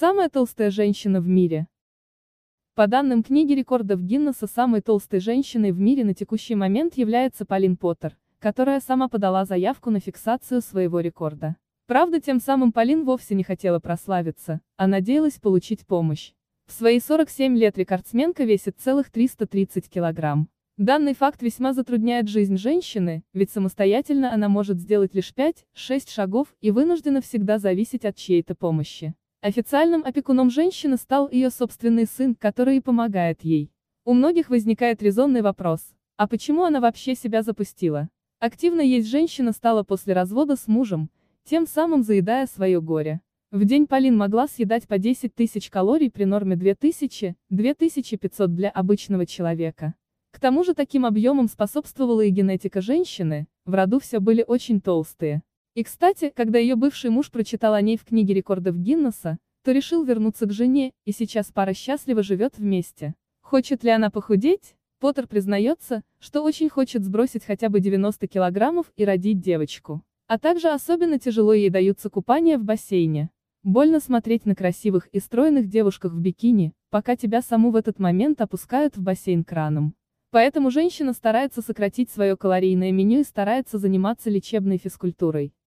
Самая толстая женщина в мире. По данным книги рекордов Гиннесса, самой толстой женщиной в мире на текущий момент является Полин Поттер, которая сама подала заявку на фиксацию своего рекорда. Правда, тем самым Полин вовсе не хотела прославиться, а надеялась получить помощь. В свои 47 лет рекордсменка весит целых 330 килограмм. Данный факт весьма затрудняет жизнь женщины, ведь самостоятельно она может сделать лишь 5-6 шагов и вынуждена всегда зависеть от чьей-то помощи. Официальным опекуном женщины стал ее собственный сын, который и помогает ей. У многих возникает резонный вопрос, а почему она вообще себя запустила? Активно есть женщина стала после развода с мужем, тем самым заедая свое горе. В день Полин могла съедать по 10 тысяч калорий при норме 2000-2500 для обычного человека. К тому же таким объемом способствовала и генетика женщины, в роду все были очень толстые. И кстати, когда ее бывший муж прочитал о ней в книге рекордов Гиннесса, то решил вернуться к жене, и сейчас пара счастливо живет вместе. Хочет ли она похудеть? Поттер признается, что очень хочет сбросить хотя бы 90 килограммов и родить девочку. А также особенно тяжело ей даются купания в бассейне. Больно смотреть на красивых и стройных девушках в бикини, пока тебя саму в этот момент опускают в бассейн краном. Поэтому женщина старается сократить свое калорийное меню и старается заниматься лечебной физкультурой.